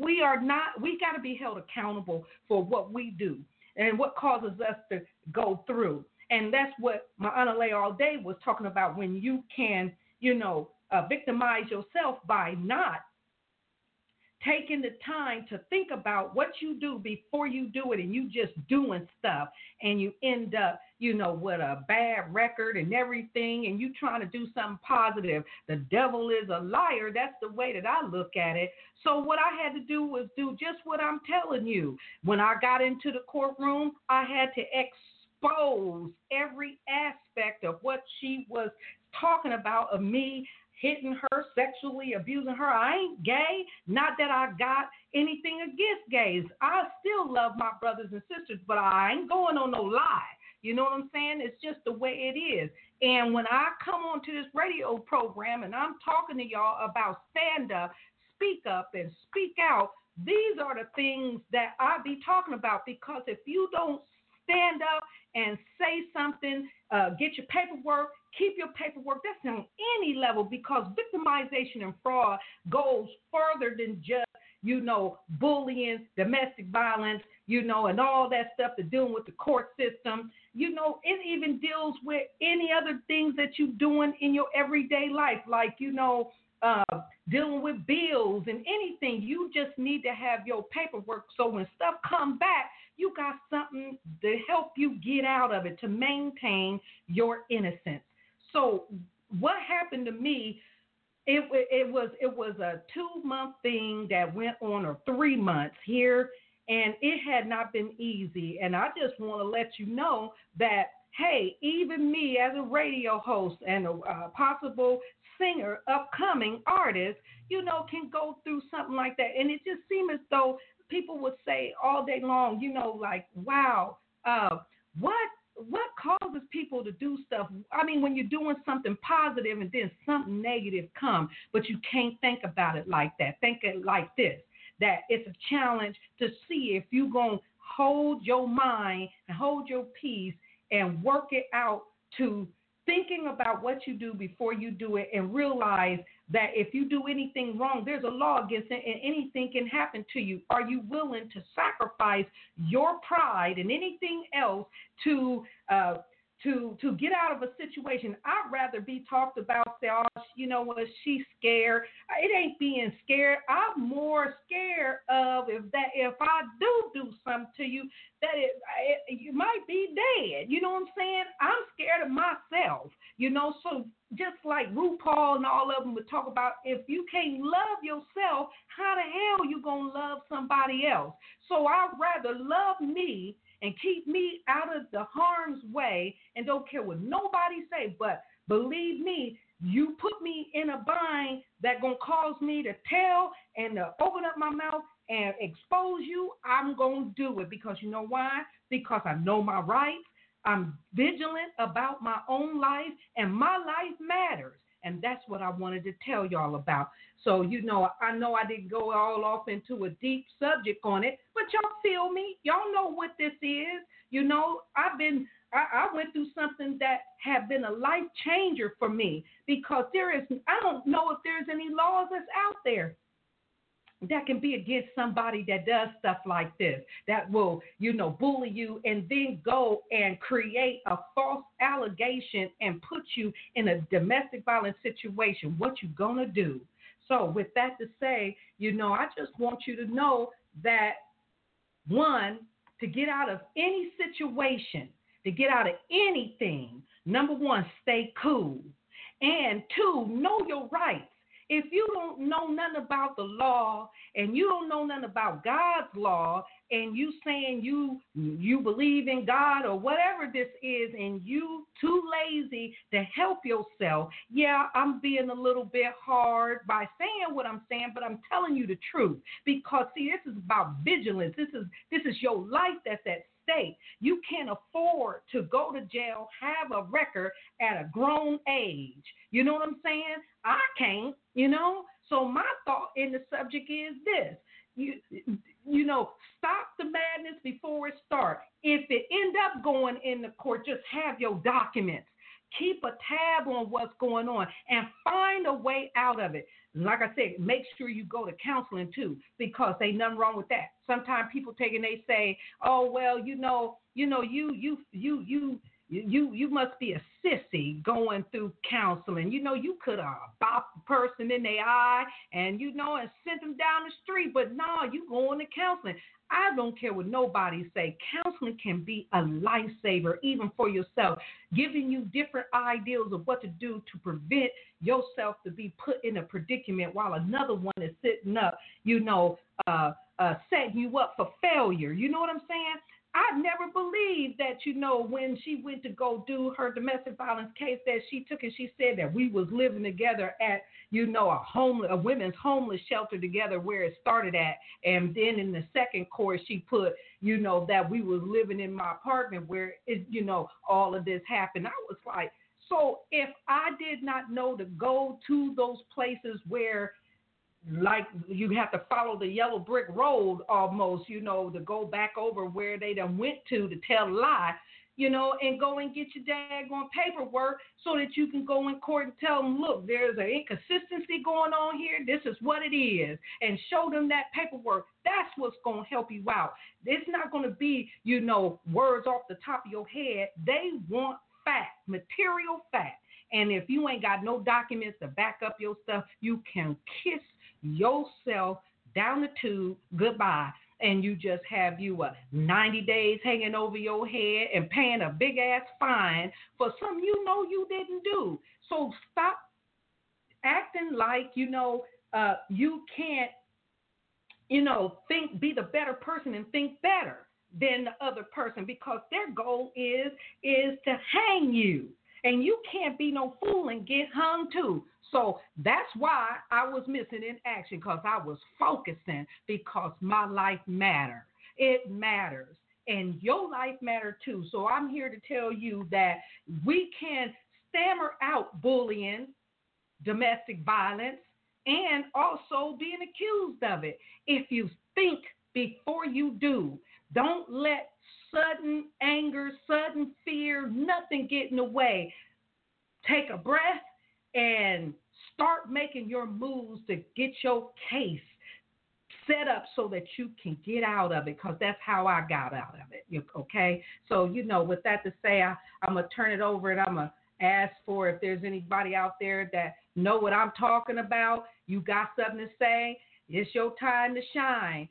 we are not we got to be held accountable for what we do and what causes us to go through. And that's what my Anale all day was talking about when you can, you know, uh, victimize yourself by not taking the time to think about what you do before you do it and you just doing stuff and you end up you know with a bad record and everything and you trying to do something positive. The devil is a liar. That's the way that i look at it. So what i had to do was do just what i'm telling you. When i got into the courtroom i had to expose every aspect of what she was talking about of me hitting her, sexually abusing her. I ain't gay. Not that I got anything against gays. I still love my brothers and sisters, but I ain't going on no lie. You know what I'm saying? It's just the way it is. And when I come onto this radio program and I'm talking to y'all about stand up, speak up, and speak out, these are the things that I be talking about because if you don't stand up and say something, uh, get your paperwork, keep your paperwork. That's on any level because victimization and fraud goes further than just, you know, bullying, domestic violence, you know, and all that stuff to dealing with the court system. You know, it even deals with any other things that you're doing in your everyday life, like, you know, uh, dealing with bills and anything. You just need to have your paperwork so when stuff come back, you got something to help you get out of it to maintain your innocence. So what happened to me? It it was it was a two month thing that went on or three months here, and it had not been easy. And I just want to let you know that hey, even me as a radio host and a uh, possible singer, upcoming artist, you know, can go through something like that. And it just seemed as though people would say all day long, you know, like, wow, uh, what what causes people to do stuff? I mean, when you're doing something positive and then something negative come, but you can't think about it like that. Think it like this: that it's a challenge to see if you're gonna hold your mind and hold your peace and work it out to thinking about what you do before you do it and realize that if you do anything wrong, there's a law against it and anything can happen to you. Are you willing to sacrifice your pride and anything else to uh, to to get out of a situation? I'd rather be talked about, say, oh, you know what, she's scared. It ain't being scared. I'm more scared of if that if I do do something to you, that it, it you might be dead. You know what I'm saying? I'm scared of myself. You know, so just like RuPaul and all of them would talk about, if you can't love yourself, how the hell you gonna love somebody else? So I'd rather love me and keep me out of the harm's way and don't care what nobody say. But believe me, you put me in a bind that gonna cause me to tell and to open up my mouth and expose you, I'm gonna do it because you know why? Because I know my rights. I'm vigilant about my own life, and my life matters. And that's what I wanted to tell y'all about. So, you know, I know I didn't go all off into a deep subject on it, but y'all feel me. Y'all know what this is. You know, I've been, I, I went through something that have been a life changer for me because there is, I don't know if there's any laws that's out there that can be against somebody that does stuff like this, that will, you know, bully you and then go and create a false allegation and put you in a domestic violence situation. What you gonna do? So, with that to say, you know, I just want you to know that one, to get out of any situation, to get out of anything, number one, stay cool. And two, know your rights. If you don't know nothing about the law and you don't know nothing about God's law and you saying you you believe in God or whatever this is and you too lazy to help yourself, yeah, I'm being a little bit hard by saying what I'm saying, but I'm telling you the truth because see, this is about vigilance. This is this is your life that's at stake. You can't afford to go to jail, have a record at a grown age. You know what I'm saying? I can't, you know? So my thought in the subject is this. You you know, stop the madness before it starts. If it end up going in the court, just have your documents. Keep a tab on what's going on and find a way out of it. Like I said, make sure you go to counseling too, because ain't nothing wrong with that. Sometimes people take and they say, "Oh well, you know, you know, you you you you you you must be a sissy going through counseling. You know, you could have bopped the person in the eye and you know and sent them down the street, but nah, you going to counseling. I don't care what nobody say. Counseling can be a lifesaver, even for yourself, giving you different ideas of what to do to prevent yourself to be put in a predicament while another one is sitting up, you know, uh, uh, setting you up for failure. You know what I'm saying? I never believed that, you know, when she went to go do her domestic violence case that she took and she said that we was living together at, you know, a homeless, a women's homeless shelter together where it started at. And then in the second course, she put, you know, that we was living in my apartment where it, you know, all of this happened. I was like, so if I did not know to go to those places where like you have to follow the yellow brick road almost, you know, to go back over where they done went to to tell a lie, you know, and go and get your daggone paperwork so that you can go in court and tell them, look, there's an inconsistency going on here. This is what it is, and show them that paperwork. That's what's going to help you out. It's not going to be, you know, words off the top of your head. They want fact, material fact. And if you ain't got no documents to back up your stuff, you can kiss yourself down the tube goodbye. And you just have you a 90 days hanging over your head and paying a big ass fine for something you know you didn't do. So stop acting like you know uh, you can't, you know, think be the better person and think better than the other person because their goal is is to hang you and you can't be no fool and get hung too. So that's why i was missing in action because i was focusing because my life matter. It matters. And your life matter too. So i'm here to tell you that we can stammer out bullying domestic violence and also being accused of it. If you think before you do don't let sudden anger, sudden fear, nothing getting away. Take a breath and start making your moves to get your case set up so that you can get out of it because that's how I got out of it. Okay? So, you know, with that to say, I, I'm going to turn it over and I'm going to ask for if there's anybody out there that know what I'm talking about. You got something to say. It's your time to shine.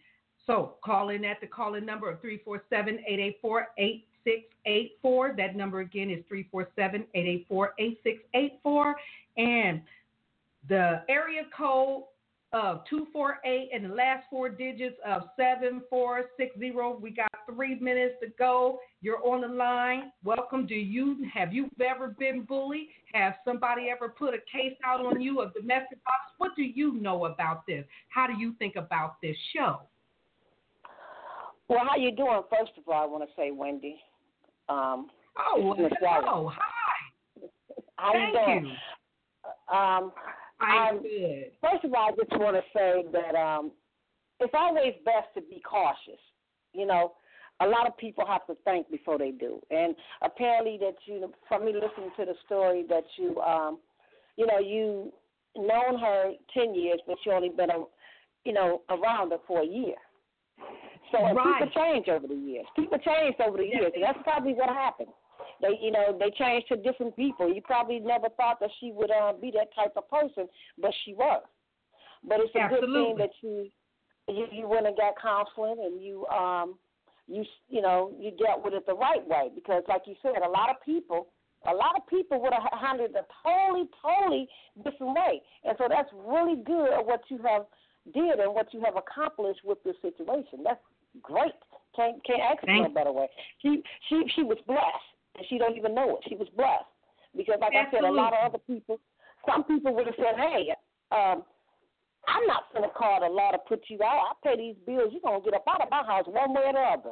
So call in at the call in number of 347 884 8684. That number again is 347 884 8684. And the area code of 248 and the last four digits of 7460. We got three minutes to go. You're on the line. Welcome. Do you have you ever been bullied? Have somebody ever put a case out on you of domestic violence? What do you know about this? How do you think about this show? Well, how you doing? First of all, I want to say, Wendy. Um, Oh, hello. Hi. how Thank you doing? you. Um, I'm Um, good. first of all, I just want to say that um, it's always best to be cautious. You know, a lot of people have to think before they do, and apparently that you, from me listening to the story, that you, um, you know, you known her ten years, but you only been, a, you know, around her for a year. So Right. people change over the years. People change over the years, and that's probably what happened. They, you know, they changed to different people. You probably never thought that she would uh, be that type of person, but she was. But it's a good thing that you, you you went and got counseling, and you um you you know you dealt with it the right way because, like you said, a lot of people. A lot of people would have handled it a totally, totally different way, and so that's really good of what you have did and what you have accomplished with this situation. That's great. Can't can't ask for Thank- better way. She she she was blessed, and she don't even know it. She was blessed because, like I said, a lot of other people, some people would have said, "Hey, um, I'm not going to call the law to put you out. I pay these bills. You're gonna get up out of my house one way or the other."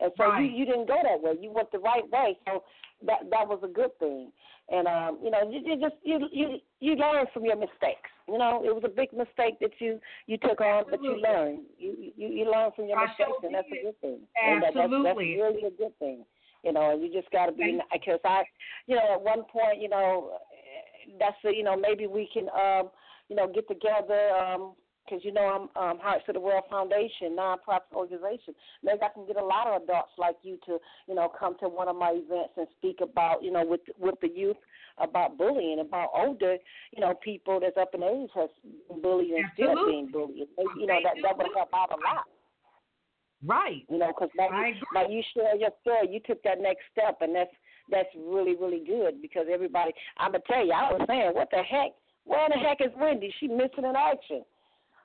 And so Right. you you didn't go that way. You went the right way. So that that was a good thing. And um, you know, you, you just you you you learn from your mistakes. You know, it was a big mistake that you you took on, but you Absolutely. learned. You you you learn from your mistakes, and that's a good thing. And that, that's, that's really a good thing. You know, and you just got to be because I, you know, at one point, you know, that's the you know maybe we can um you know get together um because you know I'm um, Hearts of the World Foundation, nonprofit organization. Maybe I can get a lot of adults like you to, you know, come to one of my events and speak about, you know, with with the youth about bullying, about older, you know, people that's up in age has been bullied and still being bullied. Maybe, you know, that that would help out a lot. Right. You know, because by, I you- agree. by you share your story, you took that next step, and that's that's really really good because everybody. I'm gonna tell you, I was saying, what the heck? Where the heck is Wendy? She missing in action.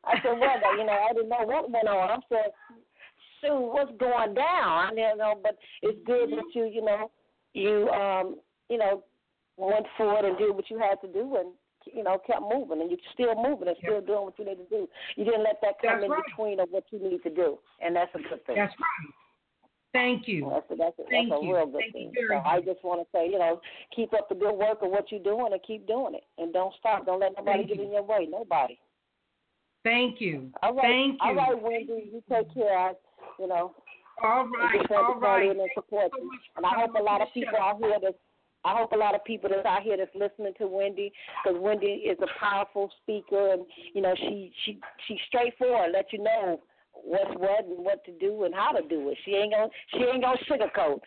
I said, well, you know, I didn't know what went on. I said, shoot, what's going down? You know, but it's good that you, you know, you um, you know, went forward and did what you had to do and you know, kept moving and you're still moving and still doing what you need to do. You didn't let that come That's in right. between of what you need to do. And that's a good thing. That's right. Thank you. That's a, that's a, Thank that's a you. real good Thank thing. So I just want to say, you know, keep up the good work of what you're doing and keep doing it. And don't stop. Don't let nobody Thank get you. in your way. Nobody. Thank you. All right. Thank you. All right, Wendy. You take care. You know, All right. just had to All right. and support so And I hope a lot of people out here that I hope a lot of people that's out here that's listening to Wendy, because Wendy is a powerful speaker, and you know she she she's straightforward, let you know what's what and what to do and how to do it. She ain't gonna she ain't gonna sugarcoat.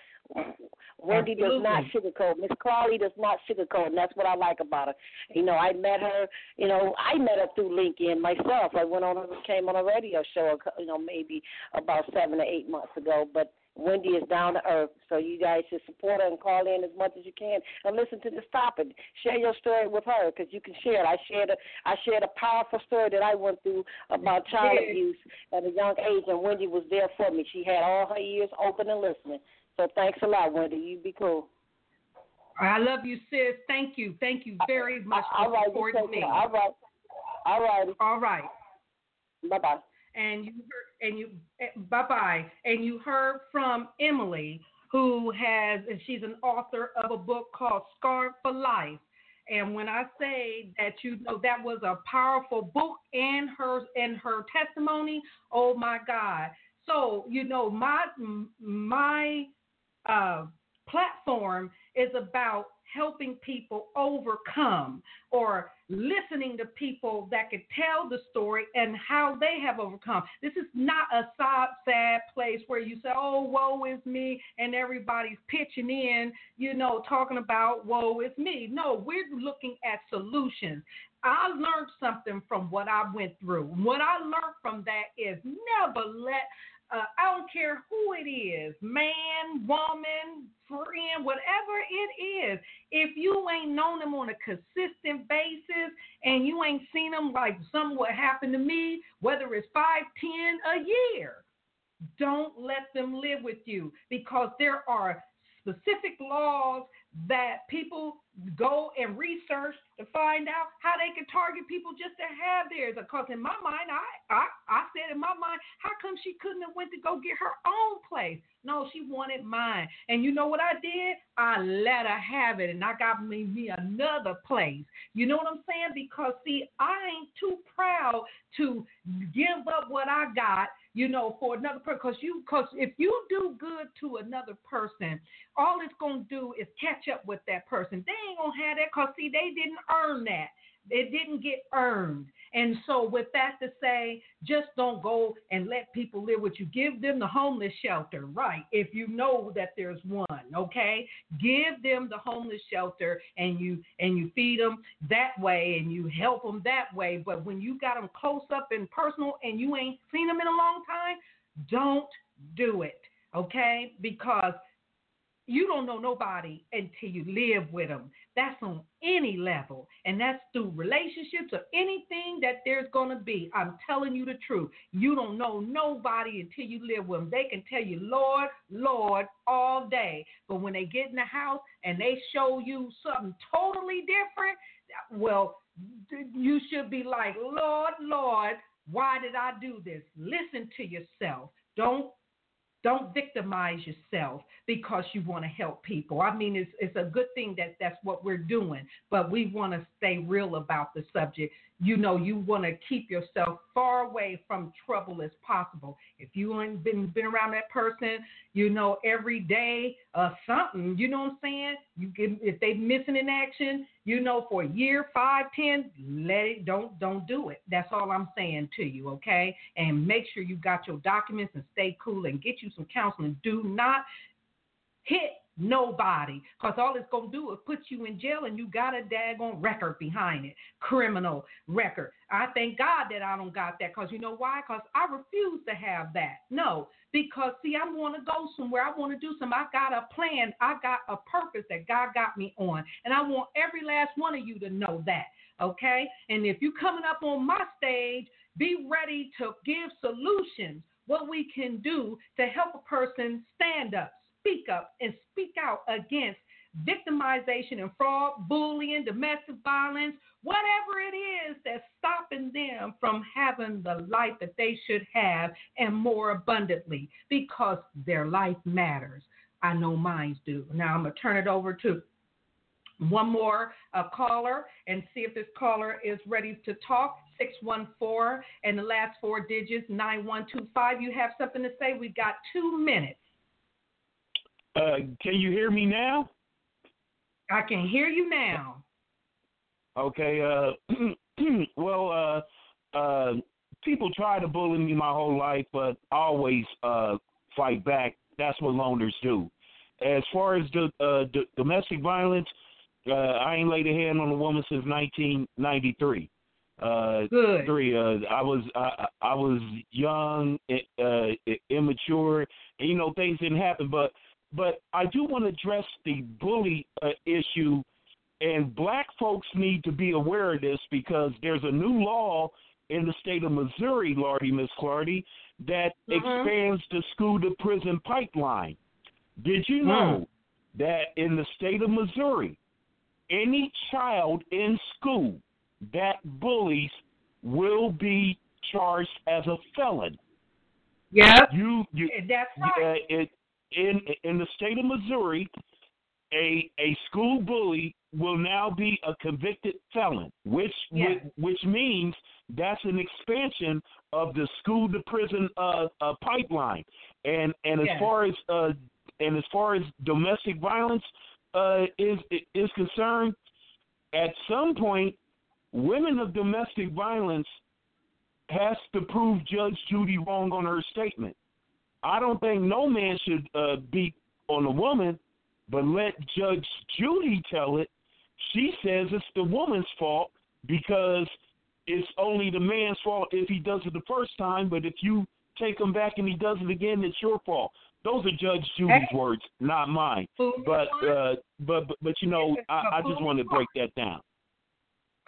Wendy does not sugarcoat. Miss Crawley does not sugarcoat, and that's what I like about her. You know, I met her. You know, I met her through LinkedIn myself. I went on, a, came on a radio show. You know, maybe about seven or eight months ago, but. Wendy is down to earth, so you guys should support her and call in as much as you can and listen to this topic. Share your story with her because you can share it. I shared a I shared a powerful story that I went through about child abuse at a young age, and Wendy was there for me. She had all her ears open and listening. So thanks a lot, Wendy. You be cool. I love you, sis. Thank you. Thank you very much All for right, supporting me. care. All right, all right. All right. Bye bye. and you heard, and you eh, bye bye and you heard from Emily who has and she's an author of a book called Scarred for Life and when I say that you know that was a powerful book and her and her testimony oh my god so you know my my uh platform is about helping people overcome or listening to people that can tell the story and how they have overcome. This is not a sad, sad place where you say, oh, woe is me, and everybody's pitching in, you know, talking about woe is me. No, we're looking at solutions. I learned something from what I went through. What I learned from that is never let uh, I don't care who it is, man, woman, friend, whatever it is. If you ain't known them on a consistent basis and you ain't seen them like some what happened to me, whether it's five, ten, a year, don't let them live with you because there are specific laws that people go and research to find out how they can target people just to have theirs. Because in my mind, I, I I said in my mind, how come she couldn't have went to go get her own place? No, she wanted mine. And you know what I did? I let her have it, and I got me, me another place. You know what I'm saying? Because see, I ain't too proud to give up what I got you know, for another person. Because you, because if you do good to another person, all it's gonna do is catch up with that person. They ain't gonna have that because see, they didn't earn that. It didn't get earned. And so, with that to say, just don't go and let people live with you. Give them the homeless shelter, right? If you know that there's one, okay? Give them the homeless shelter, and you and you feed them that way, and you help them that way. But when you got them close up and personal, and you ain't seen them in a long time, don't do it, okay? Because you don't know nobody until you live with them. That's on any level, and that's through relationships or anything that there's going to be. I'm telling you the truth. You don't know nobody until you live with them. They can tell you, Lord, Lord, all day. But when they get in the house and they show you something totally different, well, you should be like, Lord, Lord, why did I do this? Listen to yourself. Don't don't victimize yourself because you want to help people. I mean, it's it's a good thing that that's what we're doing, but we want to stay real about the subject. You know, you want to keep yourself far away from trouble as possible. If you ain't been been around that person, you know, every day uh something, you know what I'm saying? You if they missing in action, you know, for a year, five, ten, let it don't don't do it. That's all I'm saying to you, okay? And make sure you got your documents and stay cool and get you some counseling. Do not hit nobody. Because all it's going to do is put you in jail and you got a daggone record behind it. Criminal record. I thank god that i don't got that because you know why? Because i refuse to have that. No because see i want to go somewhere. I want to do something i got a plan. I got a purpose that god got me on. And i want every last one of you to know that okay? And if you coming up on my stage be ready to give solutions what we can do to help a person stand up, speak up, and speak out against victimization and fraud, bullying, domestic violence, whatever it is that's stopping them from having the life that they should have and more abundantly because their life matters. I know mine do. Now I'm going to turn it over to one more uh, caller and see if this caller is ready to talk. 614 and the last four digits 9125. You have something to say? We've got two minutes. Uh, can you hear me now? I can hear you now. Okay. Uh, well, uh, uh, people try to bully me my whole life, but I always uh, fight back. That's what loners do. As far as the uh, d- domestic violence, uh, I ain't laid a hand on a woman since 1993. Uh, Good. Three. Uh, I was I, I was young, uh, immature, and you know things didn't happen. But but I do want to address the bully uh, issue, and black folks need to be aware of this because there's a new law in the state of Missouri, Lordy Miss Clardy, that Mhm. expands the school to prison pipeline. Did you know that in the state of Missouri, any child in school that bullies will be charged as a felon? Yeah, You you That's right. uh, it, in in the state of Missouri, a a school bully will now be a convicted felon, which Yeah. which, which means that's an expansion of the school to prison uh, uh, pipeline. And and as Yeah. far as uh, and as far as domestic violence uh, is is concerned, at some point, women of domestic violence has to prove Judge Judy wrong on her statement. I don't think no man should uh, beat on a woman, but let Judge Judy tell it. She says it's the woman's fault because it's only the man's fault if he does it the first time, but if you take him back and he does it again, it's your fault. Those are Judge Judy's Hey. words, not mine. But uh, but but, but you know, I, I just want to break that down.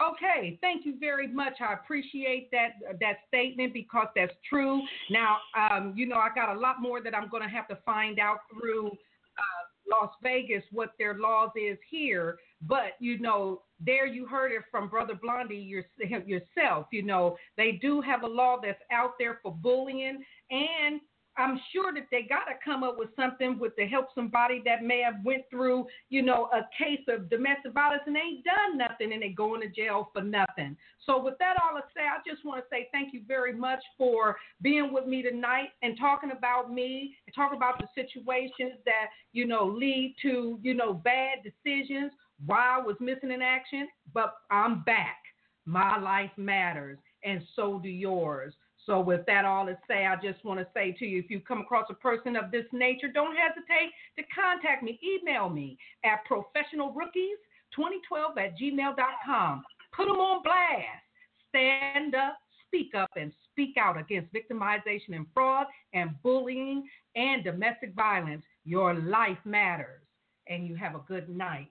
Okay, thank you very much. I appreciate that that statement because that's true. Now, um, you know, I got a lot more that I'm going to have to find out through uh, Las Vegas what their laws is here. But you know, there you heard it from Brother Blondie your, yourself. You know, they do have a law that's out there for bullying, and I'm sure that they got to come up with something with to help somebody that may have went through, you know, a case of domestic violence and ain't done nothing and they going to jail for nothing. So with that all to say, I just want to say thank you very much for being with me tonight and talking about me and talking about the situations that, you know, lead to, you know, bad decisions, why I was missing in action, but I'm back. My life matters and so do yours. So, with that all to say, I just want to say to you if you come across a person of this nature, don't hesitate to contact me. Email me at professionalrookies2012 at gmail.com. Put them on blast. Stand up, speak up, and speak out against victimization and fraud and bullying and domestic violence. Your life matters. And you have a good night.